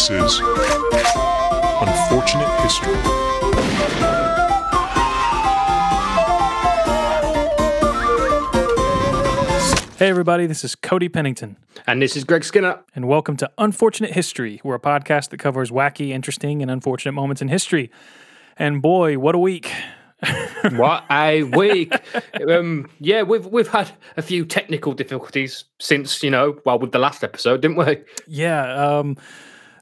This is Unfortunate History. Hey, everybody, this is Cody Pennington, And this is Greg Skinner. and welcome to Unfortunate History. We're a podcast that covers wacky, interesting, and unfortunate moments in history. And boy, what a week! What a week! um, yeah, we've we've had a few technical difficulties since you know, well, with the last episode, didn't we? Yeah, um,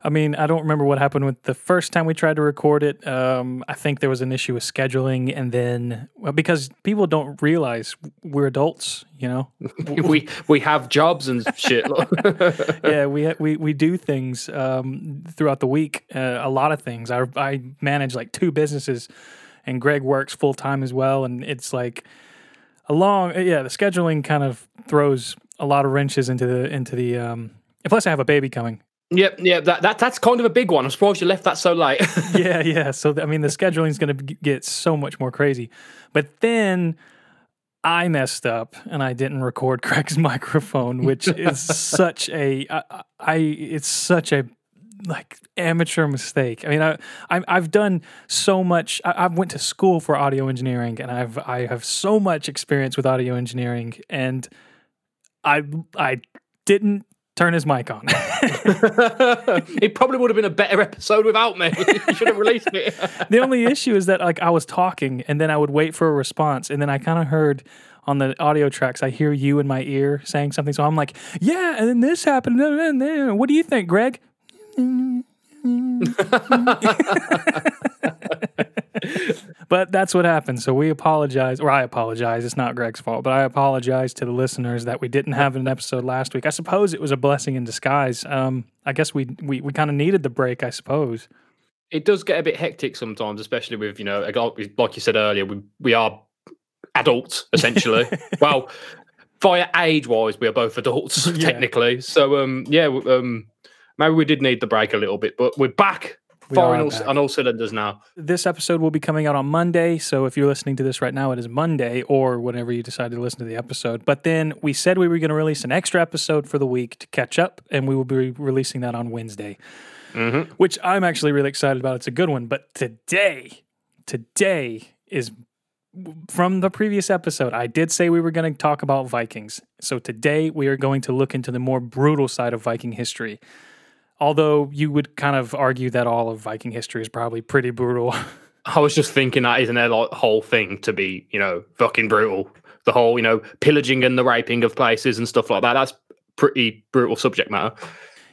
I mean, I don't remember what happened with the first time we tried to record it. Um, I think there was an issue with scheduling, and then well, because people don't realize we're adults, you know. we we have jobs and shit. yeah, we we we do things um, throughout the week. Uh, a lot of things. I I manage like two businesses, and Greg works full time as well. And it's like a long yeah. The scheduling kind of throws a lot of wrenches into the into the. Um, and plus, I have a baby coming. Yep, yeah, that, that that's kind of a big one. I'm surprised you left that so late. yeah, yeah. So I mean, the scheduling is going to get so much more crazy. But then I messed up and I didn't record Greg's microphone, which is such a I, I it's such a like amateur mistake. I mean, I, I I've done so much. I, I went to school for audio engineering, and I've I have so much experience with audio engineering, and I I didn't turn his mic on. it probably would have been a better episode without me. you should have released it. the only issue is that like I was talking and then I would wait for a response and then I kind of heard on the audio tracks I hear you in my ear saying something so I'm like yeah and then this happened and then what do you think Greg but that's what happened so we apologize or I apologize it's not Greg's fault but I apologize to the listeners that we didn't have an episode last week I suppose it was a blessing in disguise um I guess we we, we kind of needed the break I suppose it does get a bit hectic sometimes, especially with you know, like you said earlier, we we are adults essentially. well, via age wise, we are both adults Yeah. technically. So um, yeah, um, maybe we did need the break a little bit, but we're back, firing all, on all cylinders now. This episode will be coming out on Monday. So if you're listening to this right now, it is Monday or whenever you decide to listen to the episode. But then we said we were going to release an extra episode for the week to catch up, and we will be releasing that on Wednesday, Mm-hmm. which I'm actually really excited about. It's a good one. But today, today is from the previous episode. I did say we were going to talk about Vikings. So today we are going to look into the more brutal side of Viking history. Although you would kind of argue that all of Viking history is probably pretty brutal. I was just thinking that isn't their like, whole thing to be you know fucking brutal. The whole you know pillaging and the raping of places and stuff like that. That's pretty brutal subject matter.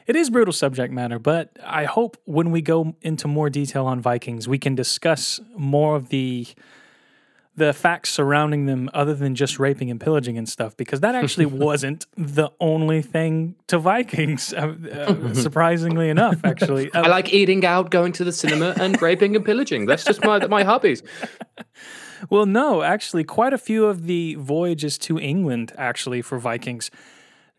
It is brutal subject matter, but I hope when we go into more detail on Vikings, we can discuss more of the the facts surrounding them other than just raping and pillaging and stuff because that actually wasn't the only thing to Vikings uh, uh, surprisingly enough actually I Uh, like eating out, going to the cinema, and raping and pillaging. That's just my my hobbies. well no actually quite a few of the voyages to England actually for Vikings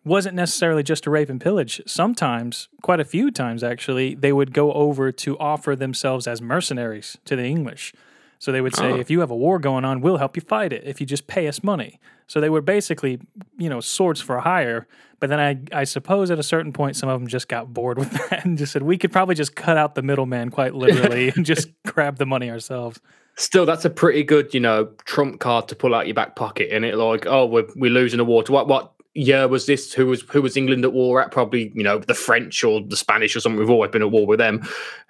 wasn't necessarily just to rape and pillage. Sometimes, quite a few times actually, they would go over to offer themselves as mercenaries to the English. So they would say, Oh. if you have a war going on, we'll help you fight it if you just pay us money. So they were basically, you know, swords for hire. But then I, I suppose at a certain point, some of them just got bored with that and just said, we could probably just cut out the middleman quite literally and just grab the money ourselves. Still, that's a pretty good, you know, trump card to pull out your back pocket. And it like, oh, we're we're losing a war. To what what year was this? Who was who was England at war at? Probably, you know, the French or the Spanish or something. We've always been at war with them.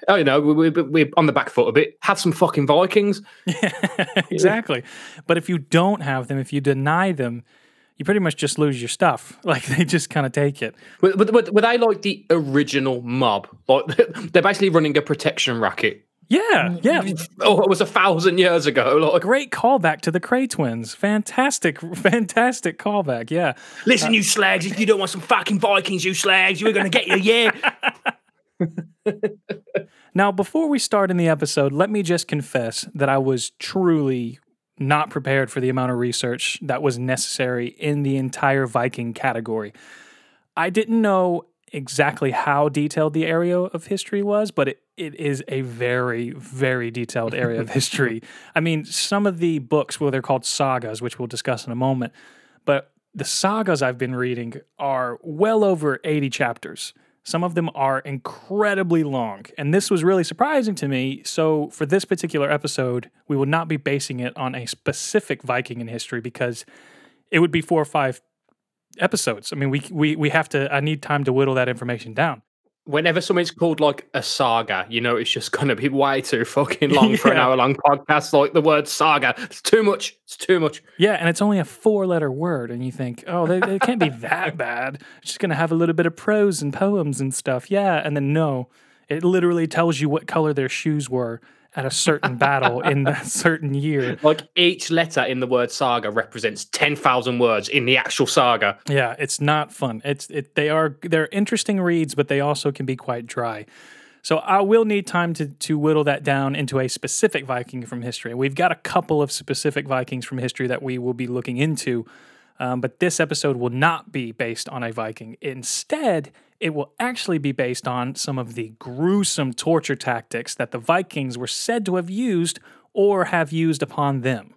Oh, you know, we, we, we're on the back foot a bit. Have some fucking Vikings. exactly. But if you don't have them, if you deny them, you pretty much just lose your stuff. Like they just kind of take it. Were were they like the original mob? Like they're basically running a protection racket. Yeah, mm-hmm. yeah. Oh, it was a thousand years ago. Like, Great callback to the Kray twins. Fantastic, fantastic callback. Yeah. listen, uh, you slags, if you don't want some fucking Vikings, you slags, you're gonna get you, yeah. Now, before we start in the episode, let me just confess that I was truly not prepared for the amount of research that was necessary in the entire Viking category. I didn't know exactly how detailed the area of history was, but it, it is a very, very detailed area of history. I mean, some of the books, well, they're called sagas, which we'll discuss in a moment, but the sagas I've been reading are well over 80 chapters. Some of them are incredibly long. And this was really surprising to me. So, for this particular episode, we will not be basing it on a specific Viking in history because it would be four or five episodes. I mean, we, we, we have to, I need time to whittle that information down. Whenever something's called like a saga, you know it's just going to be way too fucking long for an hour long podcast. Like the word saga, it's too much. It's too much. Yeah, and it's only a four letter word, and you think, oh, they, they can't be that bad. It's just going to have a little bit of prose and poems and stuff. Yeah, and then no, it literally tells you what color their shoes were at a certain battle in that certain year. Like each letter in the word saga represents ten thousand words in the actual saga. Yeah, it's not fun. It's it, they are they're interesting reads, but they also can be quite dry. So I will need time to to whittle that down into a specific Viking from history. We've got a couple of specific Vikings from history that we will be looking into, um, but this episode will not be based on a Viking. Instead, it will actually be based on some of the gruesome torture tactics that the Vikings were said to have used or have used upon them.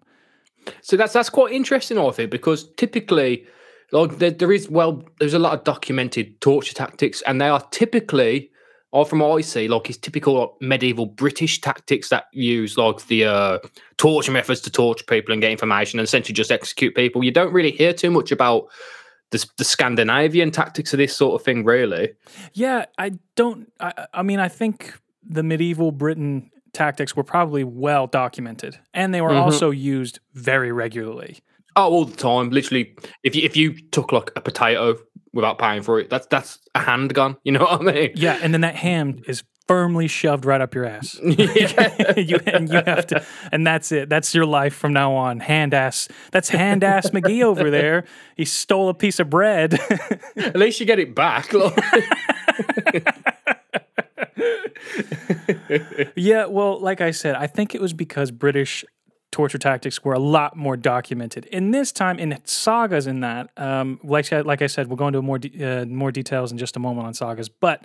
So that's that's quite interesting, think, because typically, like there, there is well, there's a lot of documented torture tactics, and they are typically, or from what I see, like it's typical like, medieval British tactics that use like the uh, torture methods to torture people and get information and essentially just execute people. You don't really hear too much about the, the Scandinavian tactics of this sort of thing, really. Yeah, I don't. I, I mean, I think the medieval Britain tactics were probably well documented, and they were also used very regularly. Oh, all the time. Literally, if you if you took like a potato without paying for it, that's that's a handgun. You know what I mean? Yeah, and then that hand is firmly shoved right up your ass. Yeah. you and you have to, and that's it. That's your life from now on. Hand ass. That's hand ass McGee over there. He stole a piece of bread. At least you get it back. Yeah, well, like I said, I think it was because British torture tactics were a lot more documented. In this time, in sagas, in that, um, like I- like I said, we'll go into more de- uh, more details in just a moment on sagas, but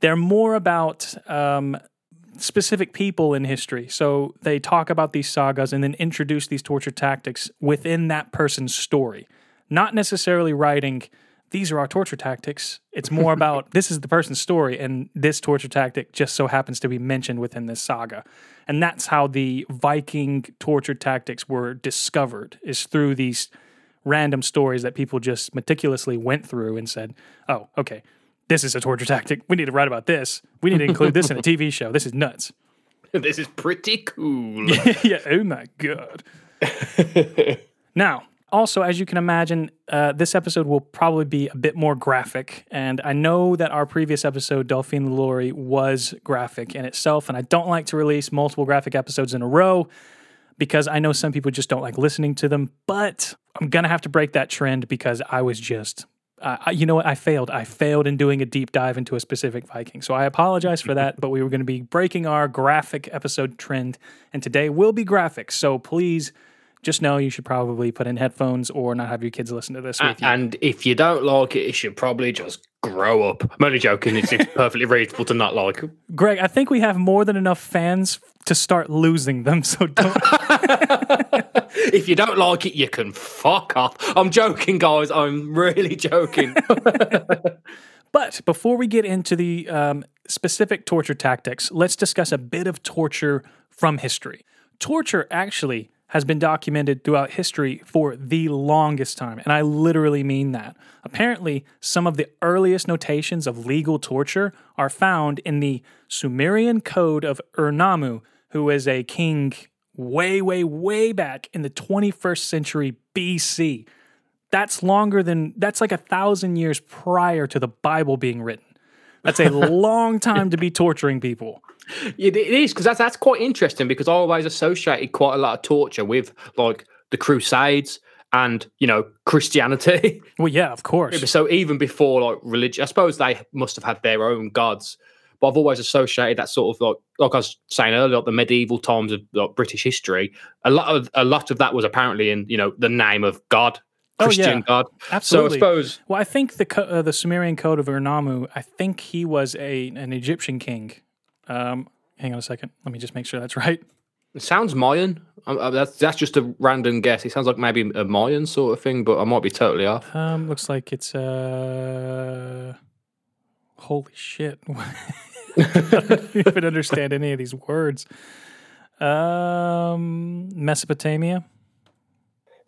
they're more about um, specific people in history. So they talk about these sagas and then introduce these torture tactics within that person's story, not necessarily writing. These are our torture tactics. It's more about this is the person's story, and this torture tactic just so happens to be mentioned within this saga. And that's how the Viking torture tactics were discovered, is through these random stories that people just meticulously went through and said, oh, okay, this is a torture tactic. We need to write about this. We need to include this in a TV show. This is nuts. this is pretty cool. yeah. Oh my god. now, also, as you can imagine, uh, this episode will probably be a bit more graphic, and I know that our previous episode, Delphine Lori, was graphic in itself, and I don't like to release multiple graphic episodes in a row because I know some people just don't like listening to them. But I'm gonna have to break that trend because I was just. Uh, you know what? I failed. I failed in doing a deep dive into a specific Viking. So I apologize for that, but we were going to be breaking our graphic episode trend, and today will be graphic. So please just know you should probably put in headphones or not have your kids listen to this with you. and if you don't like it, you should probably just grow up. I'm only joking. It's, it's perfectly reasonable to not like. Greg, I think we have more than enough fans to start losing them. So don't. If you don't like it, you can fuck off. I'm joking, guys. I'm really joking. But before we get into the um, specific torture tactics, let's discuss a bit of torture from history. Torture actually has been documented throughout history for the longest time, and I literally mean that. Apparently, some of the earliest notations of legal torture are found in the Sumerian Code of Ur-Nammu, who is a king way, way, way back in the 21st century BC that's longer than that's like a thousand years prior to the Bible being written. That's a long time to be torturing people. it, it is because that's that's quite interesting because I always associated quite a lot of torture with like the Crusades and you know Christianity. Well, yeah, of course. so even before like religion, I suppose they must have had their own gods. But I've always associated that sort of like, like I was saying earlier, like the medieval times of like British history. A lot of a lot of that was apparently in you know the name of God, Oh, Christian yeah. God. Absolutely. So I suppose Well, I think the co- uh, the Sumerian code of Ur-Nammu, I think he was a an Egyptian king. Um, hang on a second. Let me just make sure that's right. it sounds Mayan. Um, uh, that's that's just a random guess. It sounds like maybe a Mayan sort of thing, but I might be totally off. Um, looks like it's uh, Holy shit. I don't even understand any of these words. Um, Mesopotamia.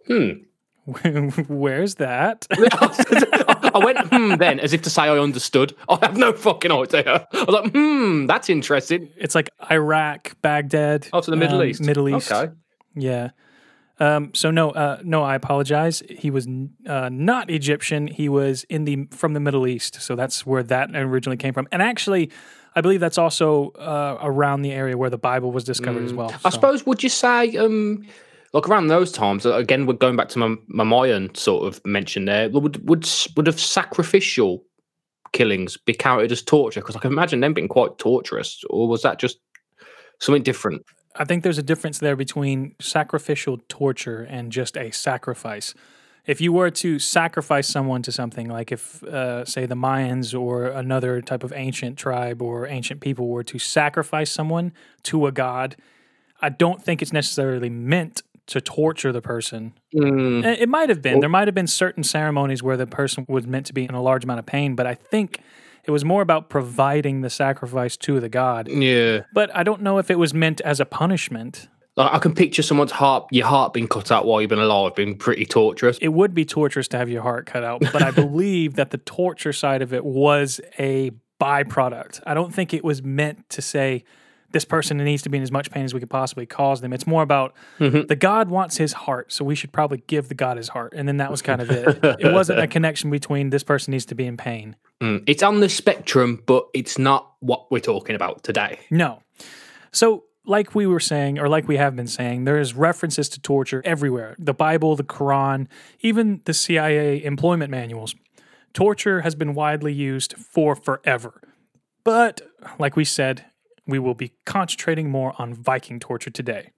Hmm. Where's that? I went hmm then, as if to say I understood. I have no fucking idea. I was like, hmm, that's interesting. It's like Iraq, Baghdad. Oh, to the Middle um, East. Middle East. Okay. Yeah. Um, so no, uh, no, I apologize. He was uh, not Egyptian. He was in the from the Middle East. So that's where that originally came from. And actually, I believe that's also uh, around the area where the Bible was discovered as well. Mm. I suppose, would you say, um, like around those times, uh, again, we're going back to my, my Mayan sort of mention there, would, would, would have sacrificial killings be counted as torture? Because I can imagine them being quite torturous. Or was that just something different? I think there's a difference there between sacrificial torture and just a sacrifice. If you were to sacrifice someone to something, like if, uh, say, the Mayans or another type of ancient tribe or ancient people were to sacrifice someone to a god, I don't think it's necessarily meant to torture the person. Mm, Eh, It might have been. There might have been certain ceremonies where the person was meant to be in a large amount of pain, but I think it was more about providing the sacrifice to the god. yeah. But I don't know if it was meant as a punishment. Like, I can picture someone's heart, your heart being cut out while you've been alive, being pretty torturous. It would be torturous to have your heart cut out, but I believe that the torture side of it was a byproduct. I don't think it was meant to say this person needs to be in as much pain as we could possibly cause them. It's more about the God wants his heart, so we should probably give the God his heart. And then that was kind of it. it wasn't a connection between this person needs to be in pain. Mm, It's on the spectrum, but it's not what we're talking about today. No. So, like we were saying, or like we have been saying, there's references to torture everywhere the Bible, the Quran, even the CIA employment manuals. Torture has been widely used for forever. But, like we said, we will be concentrating more on Viking torture today.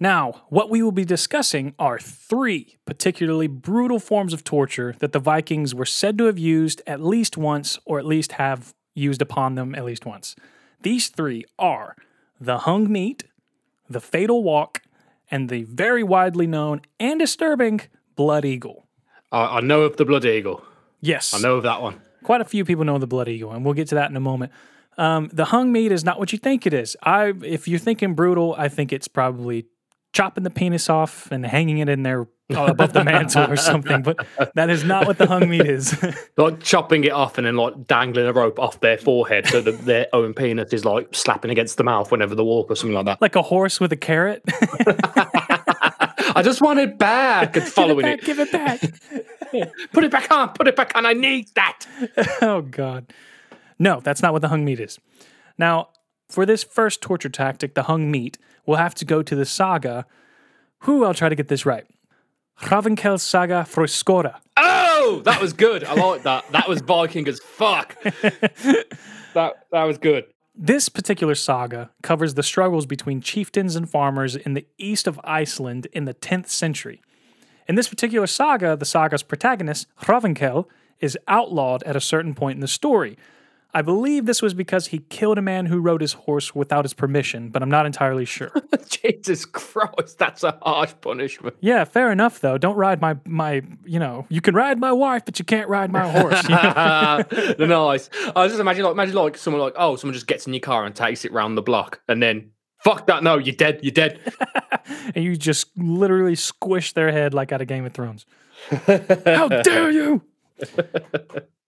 Now, what we will be discussing are three particularly brutal forms of torture that the Vikings were said to have used at least once, or at least have used upon them at least once. These three are the hung meat, the fatal walk, and the very widely known and disturbing blood eagle. I, I know of the Blood Eagle. Yes, I know of that one. quite a few people know the blood eagle, and we'll get to that in a moment. Um, the hung meat is not what you think it is. I, if you're thinking brutal, I think it's probably chopping the penis off and hanging it in there uh, above the mantle or something. But that is not what the hung meat is. Like chopping it off and then like dangling a rope off their forehead so that their own penis is like slapping against the mouth whenever they walk or something like that. like a horse with a carrot. I just want it back and following it. Give it back. Put it back on, put it back on. I need that. oh God. No, that's not what the hung meat is. Now, for this first torture tactic, the hung meat, we'll have to go to the saga. Who I'll try to get this right. Ravenkel Saga Frøyskåra. Oh, that was good. I like that. That was Viking as fuck. that that was good. This particular saga covers the struggles between chieftains and farmers in the east of Iceland in the 10th century. In this particular saga, the saga's protagonist, Hravenkel, is outlawed at a certain point in the story. I believe this was because he killed a man who rode his horse without his permission, but I'm not entirely sure. Jesus Christ, that's a harsh punishment. yeah, fair enough though. Don't ride my my, you know, you can ride my wife, but you can't ride my horse. you know? nice. I was just imagine like imagine like someone like oh someone just gets in your car and takes it round the block and then fuck that no you're dead you're dead. and you just literally squish their head like out of Game of Thrones. How dare you!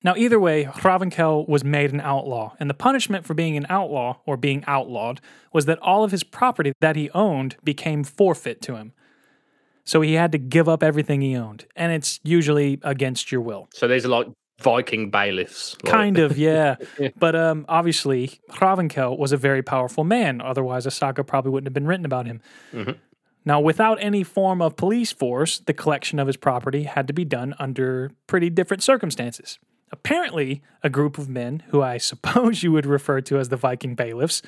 Now, either way, Hravenkel was made an outlaw, and the punishment for being an outlaw or being outlawed was that all of his property that he owned became forfeit to him. So he had to give up everything he owned, and it's usually against your will. So these are like Viking bailiffs. like- Kind of, yeah. But um, obviously, Hravenkel was a very powerful man. Otherwise, a saga probably wouldn't have been written about him. Now, without any form of police force, the collection of his property had to be done under pretty different circumstances. Apparently, a group of men, who I suppose you would refer to as the Viking bailiffs,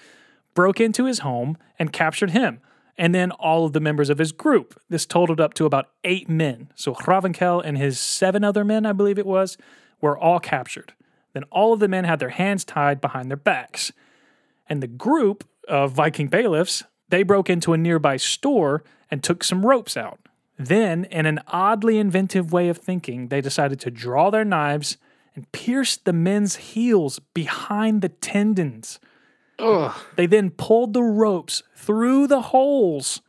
broke into his home and captured him, and then all of the members of his group. This totaled up to about eight men. So Hravenkel and his seven other men, I believe it was, were all captured. Then all of the men had their hands tied behind their backs. And the group of Viking bailiffs, they broke into a nearby store and took some ropes out. Then, in an oddly inventive way of thinking, they decided to draw their knives and pierced the men's heels behind the tendons. Ugh. They then pulled the ropes through the holes.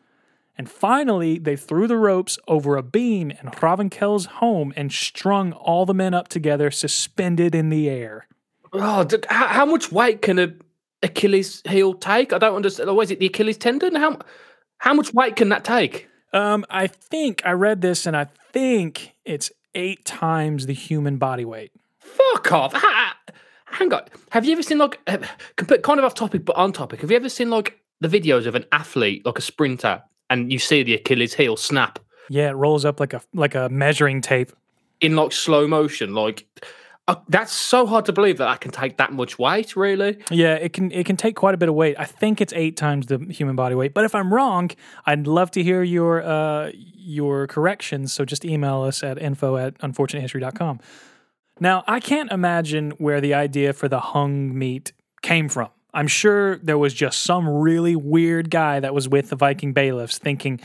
And finally, they threw the ropes over a beam in Ravenkel's home and strung all the men up together, suspended in the air. Oh, how, how much weight can a Achilles heel take? I don't understand. Or is it the Achilles tendon? How how much weight can that take? Um, I think I read this, and I think it's eight times the human body weight. Fuck off. Ha- Hang on. Have you ever seen like uh, kind of off topic but on topic? Have you ever seen like the videos of an athlete, like a sprinter, and you see the Achilles heel snap Yeah, it rolls up like a like a measuring tape. in like slow motion? Like uh, that's so hard to believe that I can take that much weight. Really? Yeah, it can it can take quite a bit of weight. I think it's eight times the human body weight. But if I'm wrong, I'd love to hear your uh, your corrections. So just email us at info at unfortunatehistory.com. Now, I can't imagine where the idea for the hung meat came from. I'm sure there was just some really weird guy that was with the Viking bailiffs thinking,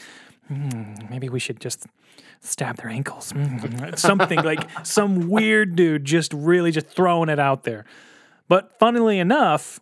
"Hmm, maybe we should just stab their ankles. Hmm," Something like some weird dude just really just throwing it out there. But funnily enough,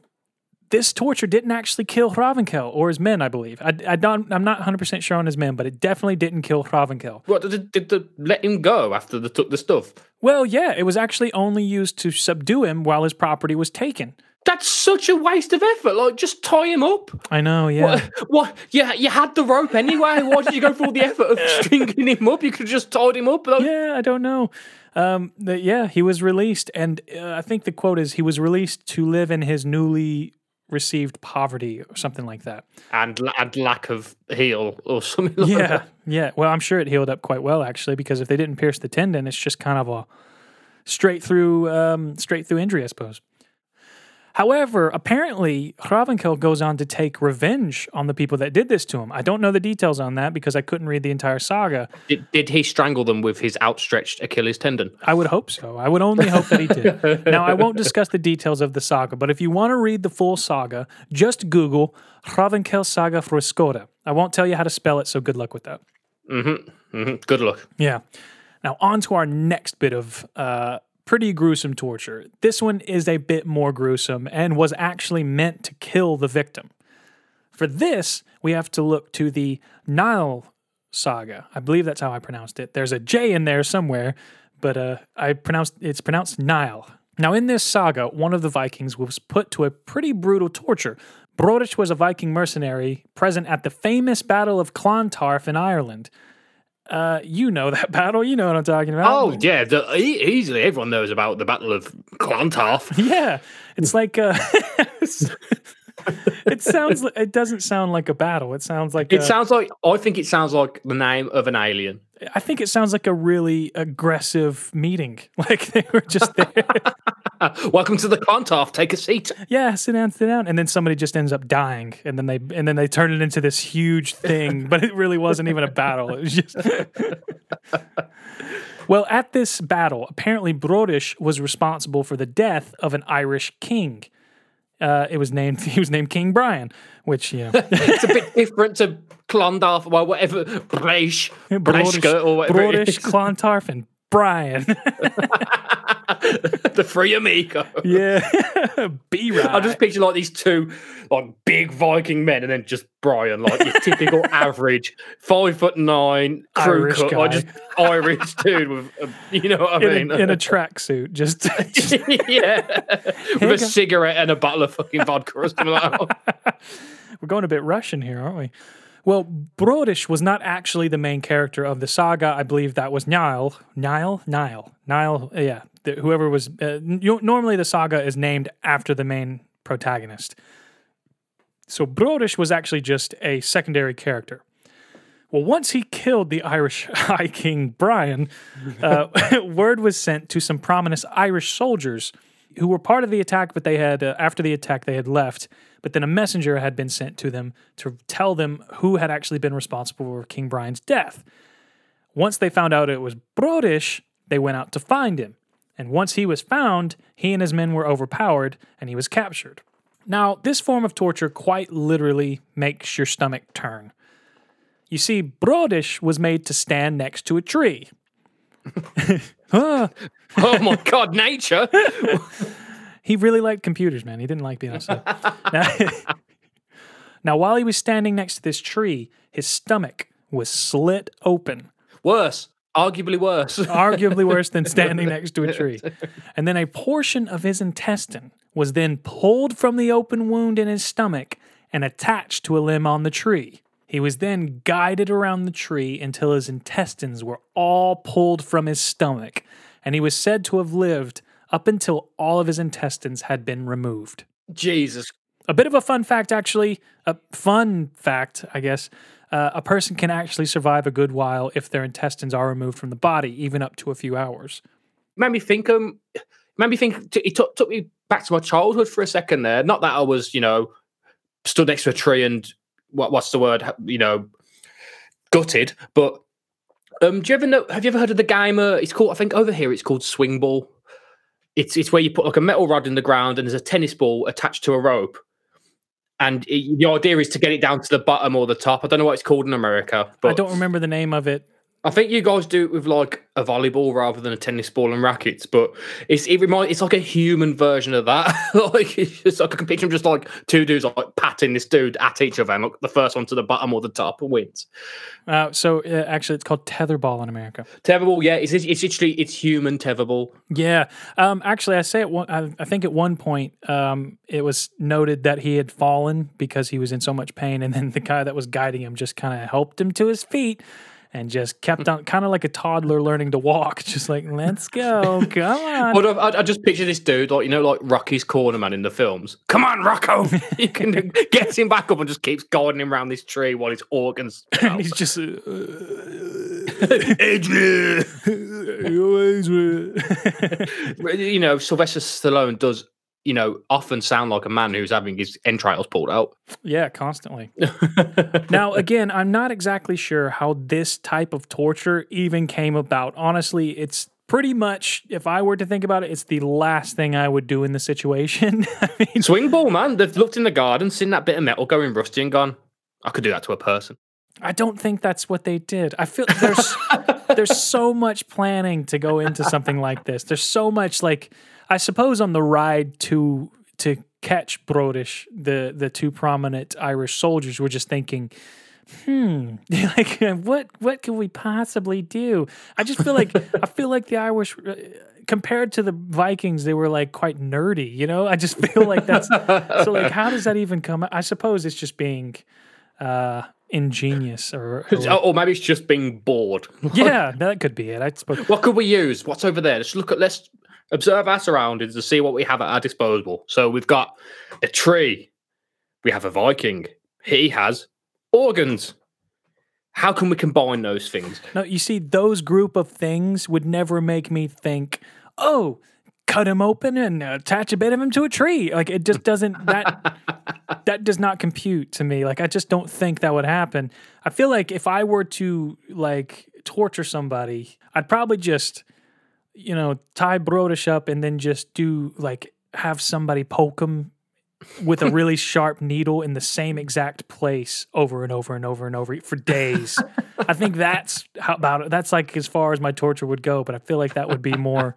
this torture didn't actually kill Hravenkel or his men, I believe. I, I don't, I'm not 100% sure on his men, but it definitely didn't kill Hravenkel. What did, did they let him go after they took the stuff? Well, yeah, it was actually only used to subdue him while his property was taken. That's such a waste of effort. Like, just tie him up. I know, yeah. What? what? Yeah, you had the rope anyway. Why did you go through all the effort of stringing him up? You could have just tied him up. Like, Yeah, I don't know. Um, the, yeah, he was released, and uh, I think the quote is he was released to live in his newly received poverty or something like that. and and lack of heel or something. Like Yeah, that. yeah. Well, I'm sure it healed up quite well actually, because if they didn't pierce the tendon, it's just kind of a straight through, um, straight through injury, I suppose. However, apparently, Hravenkel goes on to take revenge on the people that did this to him. I don't know the details on that because I couldn't read the entire saga. Did, did he strangle them with his outstretched Achilles tendon? I would hope so. I would only hope that he did. now, I won't discuss the details of the saga, but if you want to read the full saga, just Google Hravenkel Saga Froscoda. I won't tell you how to spell it, so good luck with that. hmm Good luck. Yeah. Now, on to our next bit of uh, pretty gruesome torture. This one is a bit more gruesome and was actually meant to kill the victim. For this, we have to look to the Nile saga. I believe that's how I pronounced it. There's a J in there somewhere, but uh, I pronounced it's pronounced Nile. Now, in this saga, one of the Vikings was put to a pretty brutal torture. Brodich was a Viking mercenary present at the famous Battle of Clontarf in Ireland. Uh, you know that battle. You know what I'm talking about. Oh yeah, the, e- easily everyone knows about the Battle of Clontarf. yeah. It's like uh, it sounds. It doesn't sound like a battle. It sounds like It a- sounds like I think it sounds like the name of an alien. I think it sounds like a really aggressive meeting. Like they were just there. Welcome to the Clontarf. Take a seat. yeah, sit down, sit down, and then somebody just ends up dying, and then they and then they turn it into this huge thing, but it really wasn't even a battle. It was just. well, at this battle, apparently Brodish was responsible for the death of an Irish king. Uh, it was named he was named King Brian, which yeah, It's a bit different to Clontarf, well, whatever, Braish, or whatever Brodish, is. Clontarf, and Brian. the free amigo. yeah, be right. I just picture like these two like big Viking men, and then just Brian, like your typical average five foot nine crew Irish cut, like guy. just Irish dude with, a, you know what I in mean? a, in a tracksuit, just, just yeah, with a cigarette and a bottle of fucking vodka or something like that. We're going a bit Russian here, aren't we? Well, Brodish was not actually the main character of the saga. I believe that was Niall. Niall? Niall. Niall, uh, yeah. The, whoever was. Uh, n- normally, the saga is named after the main protagonist. So Brodish was actually just a secondary character. Well, once he killed the Irish High King Brian, uh, word was sent to some prominent Irish soldiers who were part of the attack, but they had, uh, after the attack, they had left. But then a messenger had been sent to them to tell them who had actually been responsible for King Brian's death. Once they found out it was Brodish, they went out to find him. And once he was found, he and his men were overpowered and he was captured. Now, this form of torture quite literally makes your stomach turn. You see, Brodish was made to stand next to a tree. Ah. oh my god, nature! He really liked computers, man. He didn't like being outside. now, now, while he was standing next to this tree, his stomach was slit open, Worse, arguably worse. arguably worse than standing next to a tree. And then a portion of his intestine was then pulled from the open wound in his stomach and attached to a limb on the tree. He was then guided around the tree until his intestines were all pulled from his stomach, and he was said to have lived up until all of his intestines had been removed. Jesus. A bit of a fun fact, actually, a fun fact, I guess. Uh, a person can actually survive a good while if their intestines are removed from the body, even up to a few hours. Made me think. Um, made me think. T- it took took me back to my childhood for a second there. Not that I was, you know, stood next to a tree and what what's the word? You know, gutted. But um, do you ever know? Have you ever heard of the game? Uh, it's called. I think over here it's called swing ball. It's it's where you put like a metal rod in the ground and there's a tennis ball attached to a rope. And it, the idea is to get it down to the bottom or the top. I don't know what it's called in America, but I don't remember the name of it. I think you guys do it with like a volleyball rather than a tennis ball and rackets, but it's it reminds it's like a human version of that. like it's just like I can picture them just like two dudes like patting this dude at each other, and like the first one to the bottom or the top wins. Uh, so uh, actually, it's called tetherball in America. Tetherball, yeah, it's it's literally it's human tetherball. Yeah. Um, actually, I say at one, I, I think at one point um, it was noted that he had fallen because he was in so much pain, and then the guy that was guiding him just kind of helped him to his feet and just kept on, kind of like a toddler learning to walk, just like let's go, come on. But I, I just picture this dude like you know like Rocky's corner man in the films. Come on, Rocco! you can get him back up and just keeps guiding him around this tree while his organs. and he's just. Uh. Adrian. you know, Sylvester Stallone does, you know, often sound like a man who's having his entrails pulled out. yeah, constantly. now, again, I'm not exactly sure how this type of torture even came about. Honestly, it's pretty much, if I were to think about it, it's the last thing I would do in the situation. I mean, Swing ball, man. They've looked in the garden, seen that bit of metal going rusty, and gone, I could do that to a person. I don't think that's what they did. I feel there's there's so much planning to go into something like this. There's so much like I suppose on the ride to to catch Brodish, the the two prominent Irish soldiers were just thinking, hmm, like what what could we possibly do? I just feel like I feel like the Irish uh, compared to the Vikings, they were like quite nerdy, you know? I just feel like that's so like how does that even come I suppose it's just being uh ingenious or, or or maybe it's just being bored. yeah, that could be it. I suppose. What could we use? What's over there? Let's look at. Let's observe our surroundings to see what we have at our disposal. So we've got a tree. We have a Viking. He has organs. How can we combine those things? No, you see, those group of things would never make me think, oh, cut him open and attach a bit of him to a tree. Like it just doesn't that that does not compute to me. Like I just don't think that would happen. I feel like if I were to like torture somebody, I'd probably just you know tie Brodish up and then just do like have somebody poke him with a really sharp needle in the same exact place over and over and over and over for days. I think that's how about it. That's like as far as my torture would go, but I feel like that would be more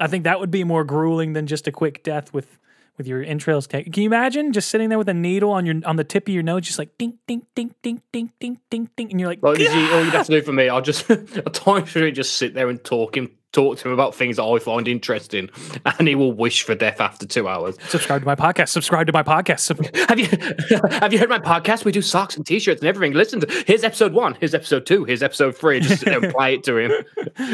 I think that would be more grueling than just a quick death with with your entrails taken. Can you imagine just sitting there with a needle on your on the tip of your nose, just like ding ding ding ding ding ding ding ding, and you're like, Like, you see, all you'd have to do for me, I'll just at times for just sit there and talk him, talk to him about things that I find interesting, and he will wish for death after two hours. subscribe to my podcast. Subscribe to my podcast. Sub- Have you have you heard my podcast? We do socks and t-shirts and everything. Listen to here's episode one, here's episode two, here's episode three. Just play it to him.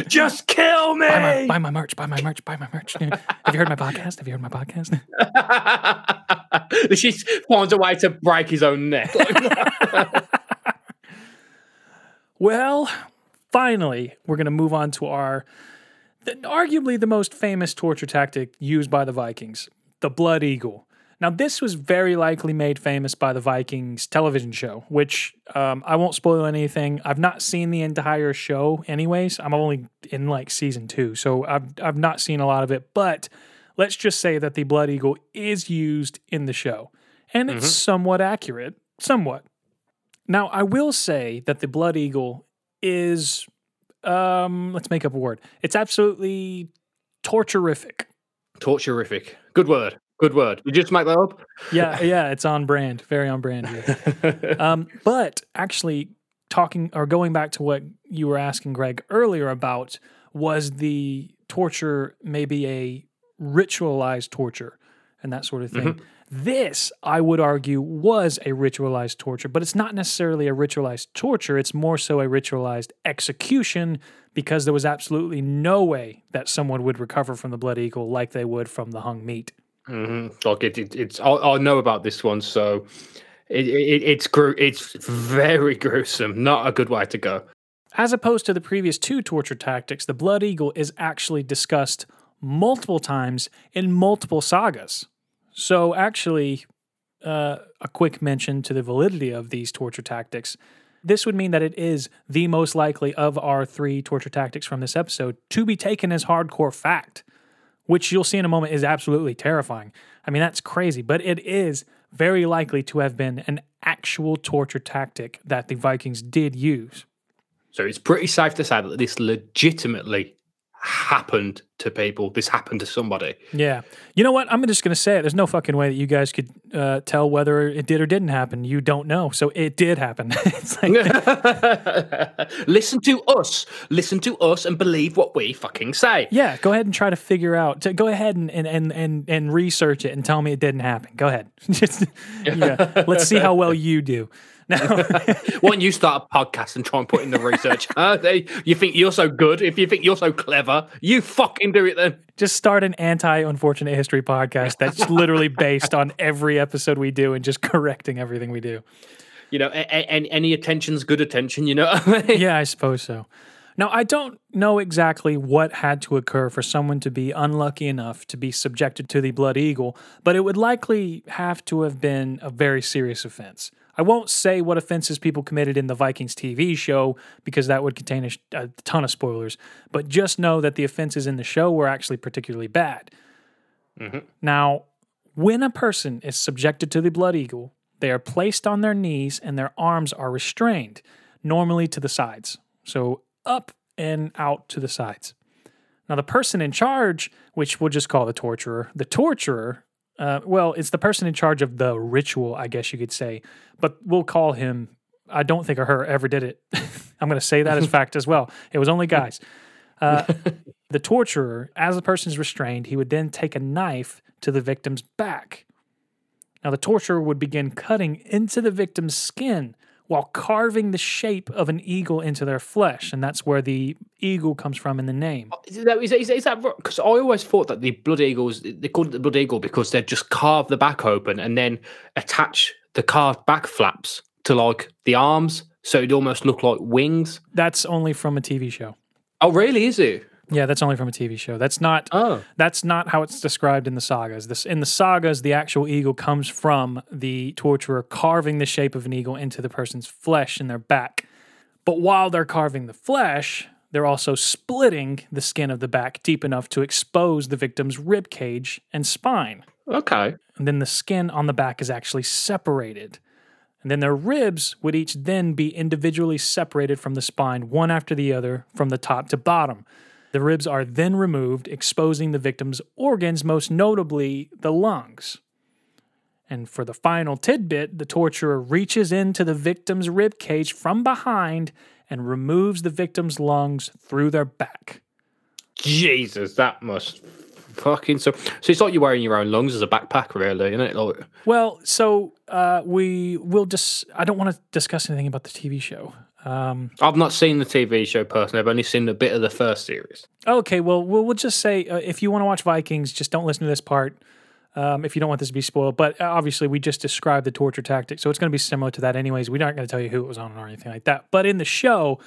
Just kill me. buy, my, buy my merch. Buy my merch. Buy my merch. Have you heard my podcast? Have you heard my podcast? she finds a way to break his own neck. Well, finally, we're going to move on to our arguably the most famous torture tactic used by the Vikings, the Blood Eagle. Now, this was very likely made famous by the Vikings television show, which um, I won't spoil anything. I've not seen the entire show, anyways. I'm only in like season two, so I've I've not seen a lot of it. But let's just say that the Blood Eagle is used in the show, and it's somewhat accurate, somewhat. Now, I will say that the Blood Eagle is um, let's make up a word. It's absolutely torturific. Torturific. Good word. Good word. You just make that up? Yeah, yeah, it's on brand, very on brand here. Um, but actually, talking or going back to what you were asking Greg earlier about was the torture maybe a ritualized torture and that sort of thing. This, I would argue, was a ritualized torture, but it's not necessarily a ritualized torture. It's more so a ritualized execution because there was absolutely no way that someone would recover from the blood eagle like they would from the hung meat. hmm Like it, it, it's. I, I know about this one, so it, it, it's gru- It's very gruesome. Not a good way to go. As opposed to the previous two torture tactics, the Blood Eagle is actually discussed multiple times in multiple sagas. So, actually, uh, a quick mention to the validity of these torture tactics. This would mean that it is the most likely of our three torture tactics from this episode to be taken as hardcore fact, which you'll see in a moment is absolutely terrifying. I mean, that's crazy, but it is very likely to have been an actual torture tactic that the Vikings did use. So it's pretty safe to say that this legitimately happened to people. This happened to somebody. Yeah. You know what? I'm just going to say it. There's no fucking way that you guys could uh, tell whether it did or didn't happen. You don't know. So it did happen. Listen to us. Listen to us and believe what we fucking say. yeah, go ahead and try to figure out, to go ahead and, and, and, and, and research it and tell me it didn't happen. Go ahead. Just, yeah. Let's see how well you do. Now, Why don't you start a podcast and try and put in the research? huh? They- You think you're so good? If you think you're so clever, you fucking do it then. just start an anti unfortunate history podcast that's literally based on every episode we do and just correcting everything we do. You know, any, any attention's good attention. You know I mean? yeah, I suppose so. Now, I don't know exactly what had to occur for someone to be unlucky enough to be subjected to the Blood Eagle, but it would likely have to have been a very serious offense. I won't say what offenses people committed in the Vikings TV show because that would contain a, a ton of spoilers, but just know that the offenses in the show were actually particularly bad. Mm-hmm. Now, when a person is subjected to the Blood Eagle, they are placed on their knees and their arms are restrained, normally to the sides. So up and out to the sides. Now, the person in charge, which we'll just call the torturer, the torturer, uh, well, it's the person in charge of the ritual, I guess you could say, but we'll call him. I don't think or her ever did it. I'm going to say that as fact as well. It was only guys. Uh, the torturer, as the person is restrained, he would then take a knife to the victim's back. Now, the torturer would begin cutting into the victim's skin while carving the shape of an eagle into their flesh. And that's where the eagle comes from in the name. Oh, is that, is, is, is that because I always thought that the blood eagles they called it the blood eagle because they'd just carve the back open and then attach the carved back flaps to like the arms, so it'd almost look like wings. That's only from a TV show. Oh, really? Is it? Yeah, that's only from a TV show. That's not Oh, that's not how it's described in the sagas. This in the sagas, the actual eagle comes from the torturer carving the shape of an eagle into the person's flesh in their back. But while they're carving the flesh, they're also splitting the skin of the back deep enough to expose the victim's rib cage and spine. okay. And then the skin on the back is actually separated. And then their ribs would each then be individually separated from the spine, one after the other, from the top to bottom. The ribs are then removed, exposing the victim's organs, most notably the lungs. And for the final tidbit, the torturer reaches into the victim's rib cage from behind and removes the victim's lungs through their back. Jesus, that must fucking so. So it's like you're wearing your own lungs as a backpack, really, isn't it? Like, Well, so uh, we will just. I don't want to discuss anything about the TV show. Um, I've not seen the TV show personally. I've only seen a bit of the first series. okay, well, we'll, we'll just say uh, if you want to watch Vikings, just don't listen to this part. Um, if you don't want this to be spoiled, but uh, obviously we just described the torture tactic, so it's going to be similar to that, anyways. We aren't going to tell you who it was on or anything like that. But in the show,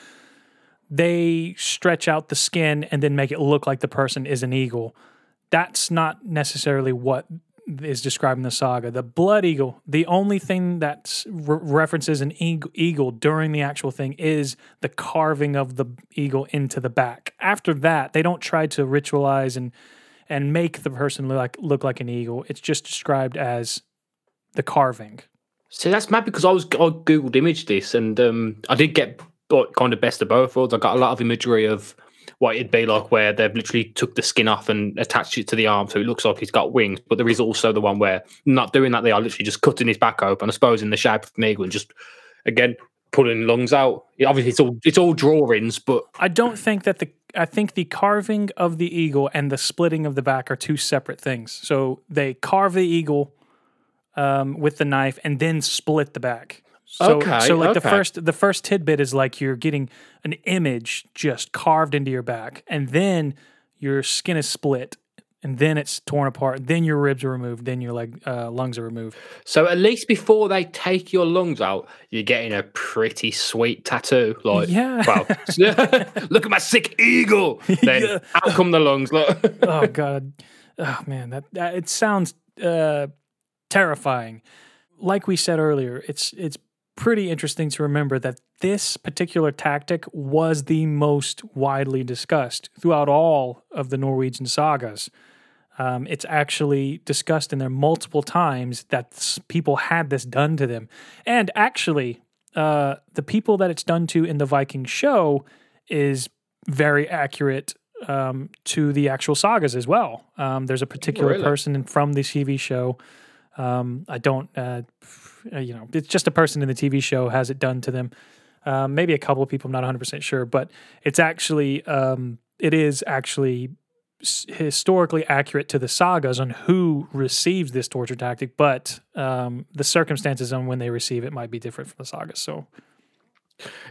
they stretch out the skin and then make it look like the person is an eagle. That's not necessarily what is described in the saga. The blood eagle, the only thing that re- references an eagle, eagle during the actual thing is the carving of the eagle into the back. After that, they don't try to ritualize and and make the person look like look like an eagle. It's just described as the carving. See, that's mad because I was I googled image this and um, I did get like, kind of best of both worlds. I got a lot of imagery of be like where they've literally took the skin off and attached it to the arm so it looks like he's got wings. But there is also the one where not doing that, they are literally just cutting his back open, I suppose, in the shape of an eagle and just again pulling lungs out. Obviously, it's all it's all drawings, but I don't think that the I think the carving of the eagle and the splitting of the back are two separate things. So they carve the eagle um, with the knife and then split the back. So, Okay, so like the first the first tidbit is like you're getting an image just carved into your back, and then your skin is split, and then it's torn apart. Then your ribs are removed. Then your leg uh, lungs are removed. so at least before they take your lungs out, you're getting a pretty sweet tattoo. Like, Yeah. well, look at my sick eagle. Then Yeah. out come the lungs. Look. oh god oh man that, that it sounds uh terrifying like we said earlier it's it's pretty interesting to remember that this particular tactic was the most widely discussed throughout all of the norwegian sagas um, it's actually discussed in there multiple times that people had this done to them and actually uh, the people that it's done to in the viking show is very accurate um, to the actual sagas as well. Um, there's a particular Really? person from the TV show. Um, I don't, uh, uh, you know, it's just a person in the TV show has it done to them. Um, maybe a couple of people, I'm not 100% sure, but it's actually, um, it is actually historically accurate to the sagas on who receives this torture tactic, but um, the circumstances on when they receive it might be different from the sagas. So,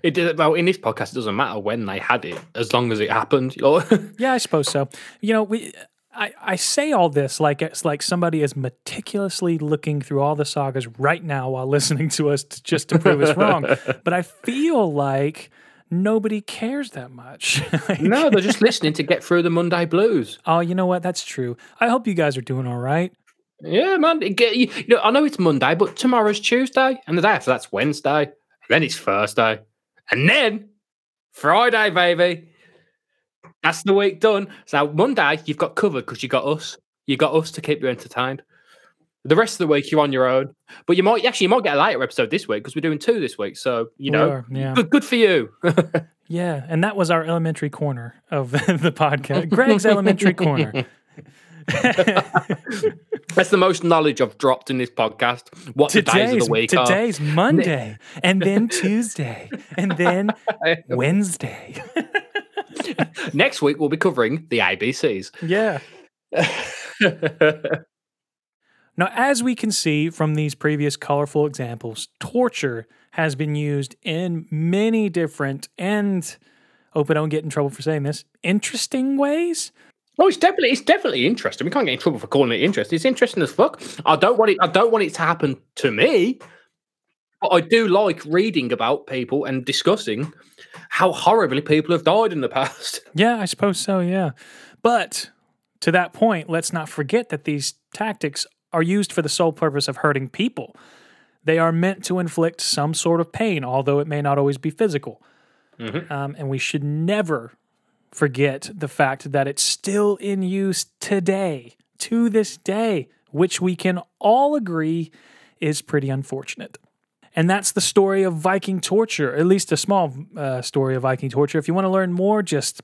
It did well in this podcast. It doesn't matter when they had it, as long as it happened. Yeah, I suppose so. You know, we I, I say all this like it's like somebody is meticulously looking through all the sagas right now while listening to us to, just to prove us wrong. But I feel like nobody cares that much. Like, no, they're just listening to get through the Monday blues. Oh, you know what? That's true. I hope you guys are doing all right. Yeah, man. Get, you, know, I know it's Monday, but tomorrow's Tuesday, and the day after that's Wednesday, then it's Thursday, and then Friday, baby. That's the week done. So Monday, you've got covered because you got us. You got us to keep you entertained. The rest of the week, you're on your own. But you might actually you might get a later episode this week because we're doing two this week. So you know, are, yeah. good, good for you. Yeah, and that was our elementary corner of the podcast. Greg's elementary corner. That's the most knowledge I've dropped in this podcast. What the days of Today's the week are. today's Monday, and then Tuesday, and then Wednesday. Next week, we'll be covering the ABCs. Yeah. Now, as we can see from these previous colorful examples, torture has been used in many different and hope I don't get in trouble for saying this interesting ways. Oh, it's definitely it's definitely interesting. We can't get in trouble for calling it interesting. It's interesting as fuck. I don't want it. I don't want it to happen to me. But I do like reading about people and discussing how horribly people have died in the past. Yeah, I suppose so. Yeah, but to that point, let's not forget that these tactics are used for the sole purpose of hurting people. They are meant to inflict some sort of pain, although it may not always be physical. Um, and we should never forget the fact that it's still in use today, to this day, which we can all agree is pretty unfortunate. And that's the story of Viking torture, at least a small uh, story of Viking torture. If you want to learn more, just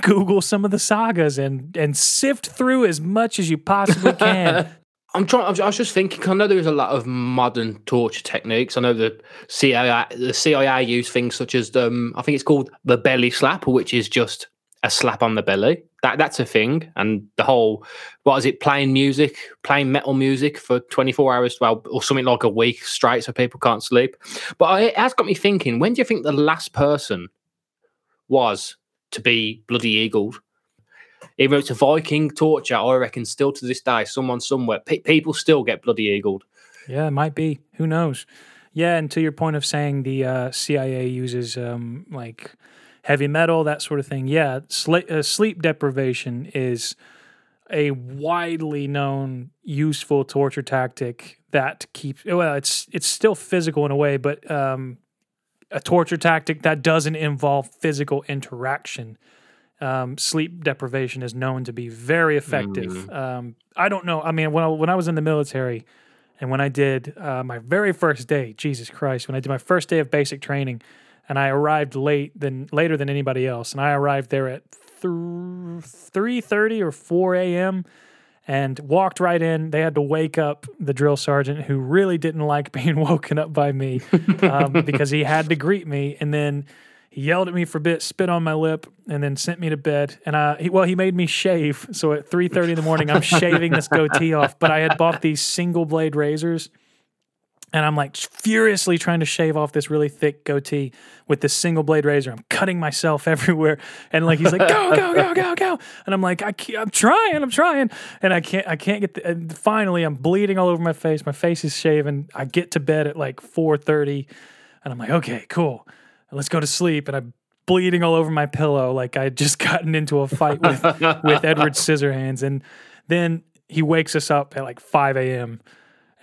Google some of the sagas and and sift through as much as you possibly can. I'm trying. I was just thinking. I know there is a lot of modern torture techniques. I know the CIA, the CIA use things such as um, I think it's called the belly slap, which is just a slap on the belly. That that's a thing. And the whole what is it? Playing music, playing metal music for 24 hours, well, or something like a week straight, so people can't sleep. But it has got me thinking. When do you think the last person was to be bloody eagled? Even though it's a Viking torture, I reckon still to this day, someone somewhere, pe- people still get bloody eagled. yeah, it might be. Who knows? Yeah, and to your point of saying the uh, CIA uses um, like heavy metal, that sort of thing. Yeah, sli- uh, sleep deprivation is a widely known useful torture tactic that keeps well it's it's still physical in a way but um a torture tactic that doesn't involve physical interaction. Um, sleep deprivation is known to be very effective. Um, i don't know i mean when I, when I was in the military and when i did uh, my very first day jesus christ when i did my first day of basic training and I arrived late than later than anybody else, and I arrived there at three thirty or four a.m. and walked right in. They had to wake up the drill sergeant, who really didn't like being woken up by me, um, because he had to greet me, and then he yelled at me for a bit, spit on my lip, and then sent me to bed. And uh, he, well, he made me shave. So at three thirty in the morning, I'm shaving this goatee off. But I had bought these single blade razors, and I'm like furiously trying to shave off this really thick goatee with this single blade razor. I'm cutting myself everywhere, and like he's like, "Go, go, go, go, go!" And I'm like, I am trying, I'm trying," and I can't, I can't get. The, finally, I'm bleeding all over my face. My face is shaven. I get to bed at like four thirty, and I'm like, "Okay, cool." let's go to sleep. And I'm bleeding all over my pillow like I just gotten into a fight with with Edward Scissorhands. And then he wakes us up at like 5 a.m.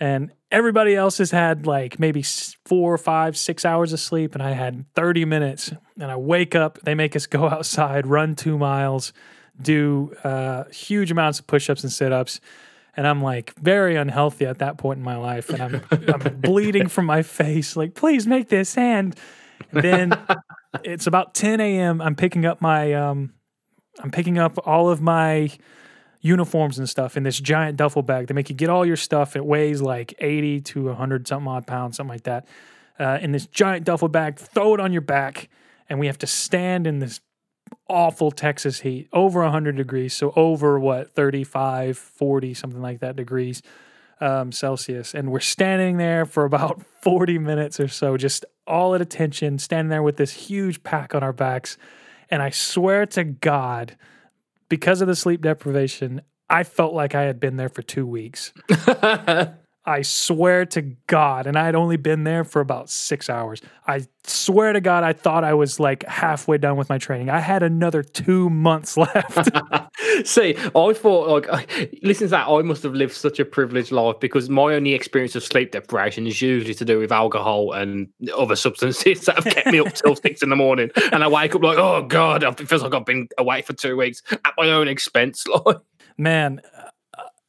And everybody else has had like maybe four, five, six hours of sleep, and I had 30 minutes. And I wake up, they make us go outside, run two miles, do uh, huge amounts of push ups and sit ups. And I'm like very unhealthy at that point in my life. And I'm, I'm bleeding from my face. Like, please make this end then it's about 10 a.m. I'm picking up my um, I'm picking up all of my uniforms and stuff in this giant duffel bag. They make you get all your stuff. It weighs like 80 to 100 something odd pounds, something like that. Uh, in this giant duffel bag, throw it on your back, and we have to stand in this awful Texas heat, over 100 degrees. So over what 35, 40, something like that degrees um, Celsius. And we're standing there for about 40 minutes or so, just all at attention, standing there with this huge pack on our backs. And I swear to God, because of the sleep deprivation, I felt like I had been there for two weeks. I swear to God, and I had only been there for about six hours. I swear to God, I thought I was like halfway done with my training. I had another two months left. See, I thought, like, listen to that. I must have lived such a privileged life because my only experience of sleep deprivation is usually to do with alcohol and other substances that have kept me up till six in the morning. And I wake up like, oh God, it feels like I've been awake for two weeks at my own expense. Like, man,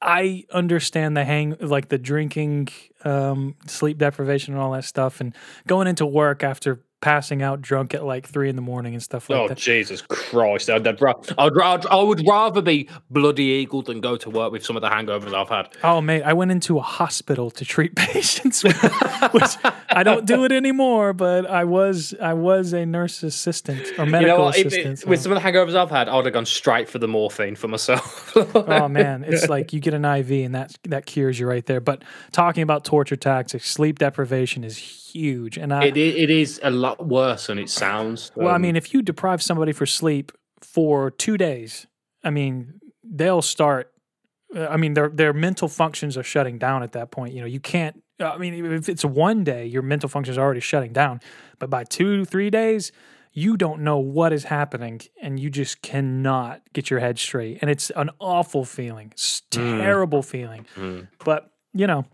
I understand the hang, like the drinking, um, sleep deprivation, and all that stuff, and going into work after passing out drunk at like three in the morning and stuff like oh, that. Oh Jesus Christ! I'd, I'd, I'd, I would rather be bloody eagle than go to work with some of the hangovers I've had. Oh mate, I went into a hospital to treat patients, which I don't do it anymore. But I was I was a nurse assistant or medical you know assistant. It, so. With some of the hangovers I've had, I would have gone straight for the morphine for myself. oh man, it's like you get an IV and that that cures you right there. But talking about torture tactics, sleep deprivation is huge, and I, it, it is a lot worse than it sounds. Well, um, I mean, if you deprive somebody for sleep for two days, I mean, they'll start. Uh, I mean, their their mental functions are shutting down at that point. You know, you can't. I mean, if it's one day, your mental functions are already shutting down, but by two, three days, you don't know what is happening and you just cannot get your head straight. And it's an awful feeling. It's mm. terrible feeling. Mm. But, you know,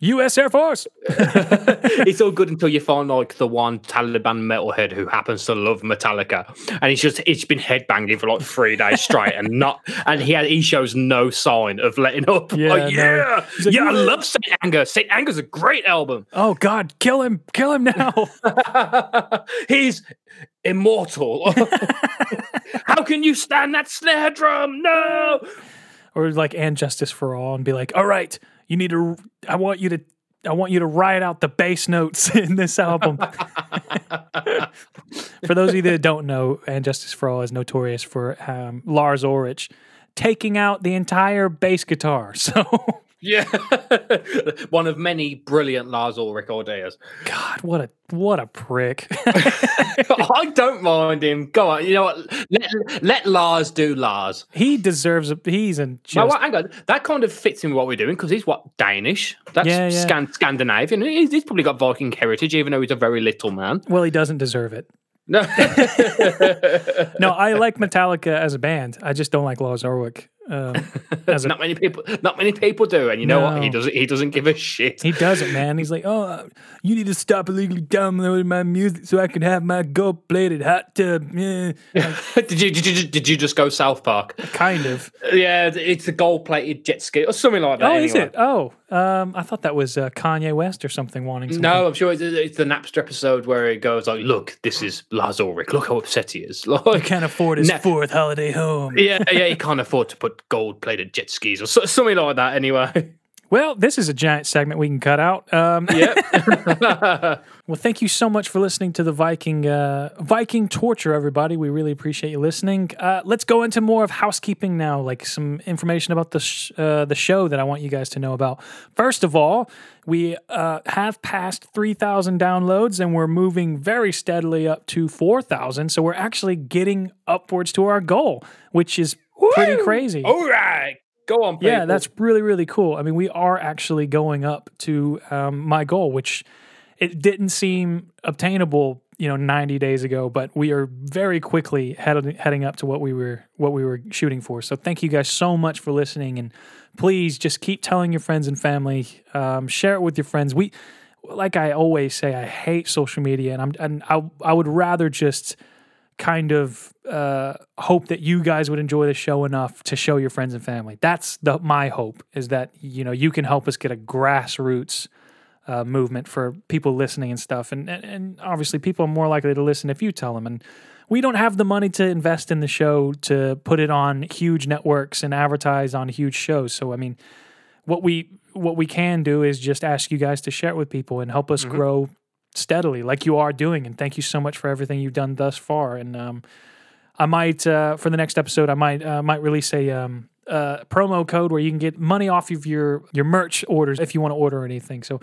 U.S. Air Force. it's all good until you find like the one Taliban metalhead who happens to love Metallica, and he's just he's been headbanging for like three days straight, and not and he had, he shows no sign of letting up. Yeah, oh, like, yeah, no. like, yeah. I love Saint Anger. Saint Anger's a great album. Oh God, kill him, kill him now. he's immortal. How can you stand that snare drum? No. Or like and justice for all, and be like, all right you need to I want you to I want you to write out the bass notes in this album. for those of you that don't know, and Justice for All is notorious for um, Lars Ulrich taking out the entire bass guitar. So yeah, one of many brilliant Lars Ulrich ideas. God, what a what a prick! I don't mind him. Go on, you know what? Let, let Lars do Lars. He deserves. A, he's in. Just... No, hang on. That kind of fits in with what we're doing because he's what Danish. That's yeah, yeah. Scan- Scandinavian. He's, he's probably got Viking heritage, even though he's a very little man. Well, he doesn't deserve it. No, no, I like Metallica as a band. I just don't like Lars Ulrich Um, as a, not many people, not many people do, and you know what? He doesn't. He doesn't give a shit. he doesn't, man. He's like, oh, you need to stop illegally downloading my music so I can have my gold plated hot tub. Yeah. Like, did you did you did you just go South Park? kind of. Yeah, it's a gold plated jet ski or something like that. Oh, is it? Oh, um, I thought that was uh, Kanye West or something wanting something. No, I'm sure it's, it's the Napster episode where it goes like, "Look, this is Lars Ulrich. Look how upset he is. He can't afford his No. fourth holiday home. yeah, yeah, he can't afford to put gold-plated jet skis or something like that. Anyway, Well, this is a giant segment we can cut out. Um, yeah, Well, thank you so much for listening to the Viking uh, Viking torture, everybody. We really appreciate you listening. Uh, let's go into more of housekeeping now, like some information about the sh- uh, the show that I want you guys to know about. First of all, we uh, have passed three thousand downloads, and we're moving very steadily up to four thousand. So we're actually getting upwards to our goal, which is pretty crazy. all right, go on. People. Yeah, that's really really cool. I mean, we are actually going up to um, my goal, which it didn't seem obtainable, you know, 90 days ago, but we are very quickly heading heading up to what we were what we were shooting for. So thank you guys so much for listening, and please just keep telling your friends and family, um, share it with your friends. We, like I always say, I hate social media, and I'm and I I would rather just kind of uh, hope that you guys would enjoy the show enough to show your friends and family. That's the my hope is that you know you can help us get a grassroots uh, movement for people listening and stuff. And, and and obviously people are more likely to listen if you tell them. And we don't have the money to invest in the show to put it on huge networks and advertise on huge shows. So I mean, what we what we can do is just ask you guys to share it with people and help us grow steadily, like you are doing. And thank you so much for everything you've done thus far. And um, I might uh, for the next episode, I might uh, might release a um, uh, promo code where you can get money off of your your merch orders if you want to order anything. So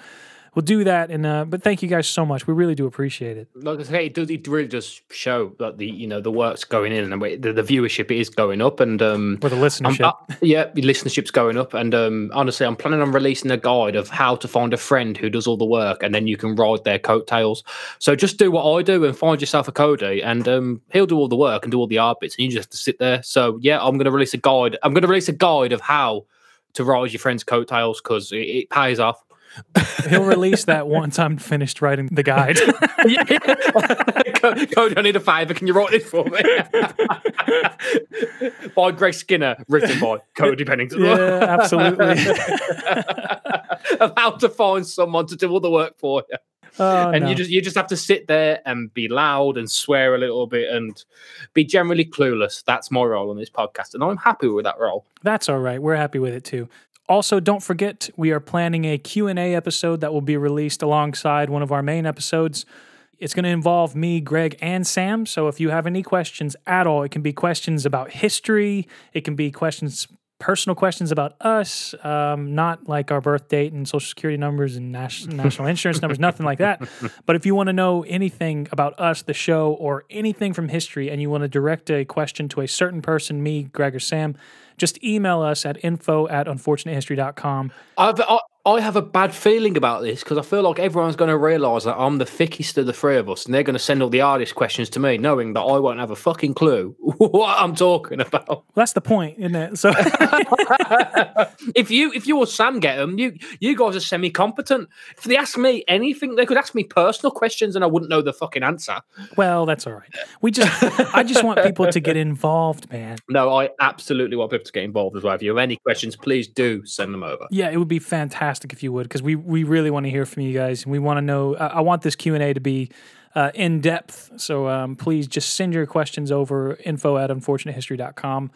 we'll do that. And uh, but thank you guys so much. We really do appreciate it. like I say, it does. It really does show that the you know the work's going in and the, the viewership is going up, and um, For the I'm- listenership. uh, yeah, the listenership's going up, and um, honestly, I'm planning on releasing a guide of how to find a friend who does all the work, and then you can ride their coattails. So just do what I do and find yourself a Cody, and um, he'll do all the work and do all the art bits, and you just have to sit there. So yeah, I'm going to release a guide. I'm going to release a guide of how to ride your friend's coattails because it, it pays off. He'll release that once I'm finished writing the guide. yeah. Co- Cody, I need a favour. Can you write this for me? by Greg Skinner, written by Cody Pennington. yeah, absolutely. of how to find someone to do all the work for you. Oh, and no. you just you just have to sit there and be loud and swear a little bit and be generally clueless. That's my role on this podcast, and I'm happy with that role. That's all right. We're happy with it too. Also, don't forget we are planning a Q&A episode that will be released alongside one of our main episodes. It's going to involve me, Greg, and Sam. So if you have any questions at all, it can be questions about history, it can be questions personal questions about us, um, not like our birth date and social security numbers and nas- national insurance numbers, nothing like that. But if you want to know anything about us, the show, or anything from history, and you want to direct a question to a certain person, me, Greg, or Sam, just email us at info at unfortunatehistory.com. I've, uh, I, have a bad feeling about this because I feel like everyone's going to realise that I'm the thickest of the three of us, and they're going to send all the hardest questions to me, knowing that I won't have a fucking clue what I'm talking about. Well, that's the point, isn't it? So, if you if you or Sam get them, you you guys are semi competent. If they ask me anything, they could ask me personal questions, and I wouldn't know the fucking answer. well, that's all right. We just, I just want people to get involved, man. No, I absolutely want people to get involved as well. If you have any questions, please do send them over. Yeah, it would be fantastic if you would, because we we really want to hear from you guys, and we want to know. I, I want this Q and A to be uh, in depth, so um, please just send your questions over info at unfortunatehistory.com.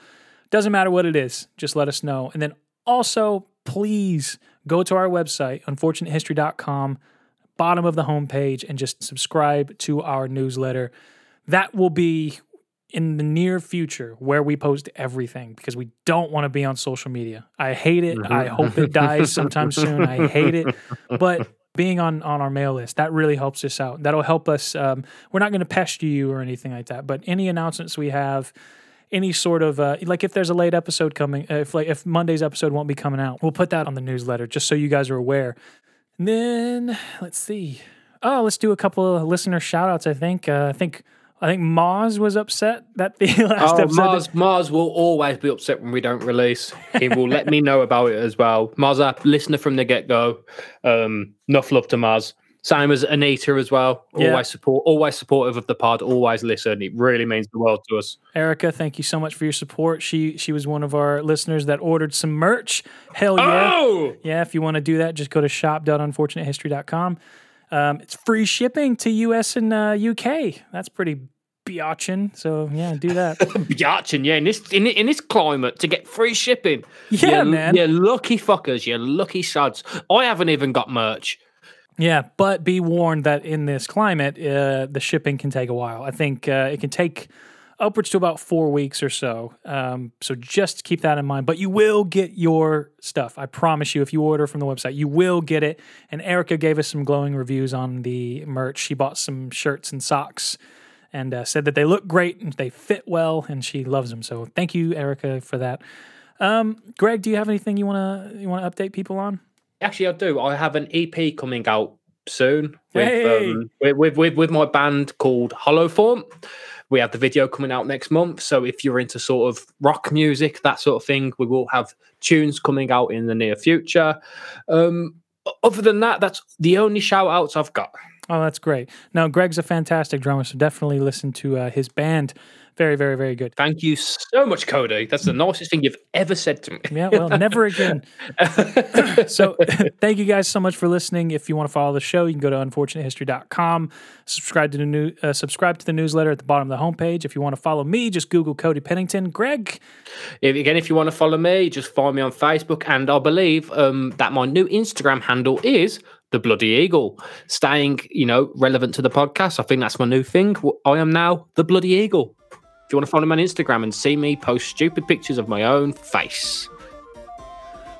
Doesn't matter what it is, just let us know, and then also please go to our website unfortunatehistory.com, bottom of the homepage, and just subscribe to our newsletter. That will be in the near future where we post everything because we don't want to be on social media. I hate it. I hope it dies sometime soon. I hate it. But being on on our mail list that really helps us out. That'll help us. Um, we're not going to pester you or anything like that. But any announcements we have, any sort of uh, like if there's a late episode coming, uh, if like if Monday's episode won't be coming out, we'll put that on the newsletter just so you guys are aware. And then let's see. Oh, let's do a couple of listener shout outs. I think. Uh, I think I think Mars was upset that the last Oh, episode. Mars, Mars will always be upset when we don't release. He will let me know about it as well. Mars, a listener from the get go. Um, enough love to Mars. Same as Anita as well. Yeah. Always support, always supportive of the pod. Always listen. It really means the world to us. Erica, thank you so much for your support. She she was one of our listeners that ordered some merch. Hell yeah. Oh, Yeah, if you want to do that, just go to shop.unfortunatehistory.com. Um, it's free shipping to US and uh, UK. That's pretty biatchin. So yeah, do that. Biatchin, yeah. In this in, in this climate, to get free shipping. Yeah, you, man. You lucky fuckers. You lucky sods. I haven't even got merch. yeah, but be warned that in this climate, uh, the shipping can take a while. I think uh, it can take upwards to about four weeks or so. Um, so just keep that in mind. But you will get your stuff. I promise you. If you order from the website, you will get it. And Erica gave us some glowing reviews on the merch. She bought some shirts and socks. And uh, said that they look great and they fit well, and she loves them. So thank you, Erica, for that. Um, Greg, do you have anything you wanna you wanna update people on? Actually, I do. I have an EP coming out soon with Hey! um, with, with with with my band called Hollow Form. We have the video coming out next month. So if you're into sort of rock music, that sort of thing, we will have tunes coming out in the near future. Um, other than that, that's the only shout outs I've got. Oh, that's great. Now, Greg's a fantastic drummer, so definitely listen to uh, his band. Very, very, very good. Thank you so much, Cody. That's the nicest thing you've ever said to me. Yeah, well, never again. so, thank you guys so much for listening. If you want to follow the show, you can go to unfortunatehistory.com. Subscribe to the new, uh, subscribe to the newsletter at the bottom of the homepage. If you want to follow me, just Google Cody Pennington. Greg, If, again, if you want to follow me, just find me on Facebook, and I believe um, that my new Instagram handle is the Bloody Eagle. Staying, you know, relevant to the podcast. I think that's my new thing. I am now the Bloody Eagle. If you want to follow me on Instagram and see me post stupid pictures of my own face,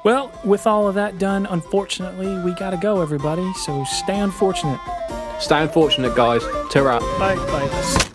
well, with all of that done, unfortunately, we got to go, everybody. So, stay unfortunate. stay unfortunate, guys. Ta-ra. Bye. Bye.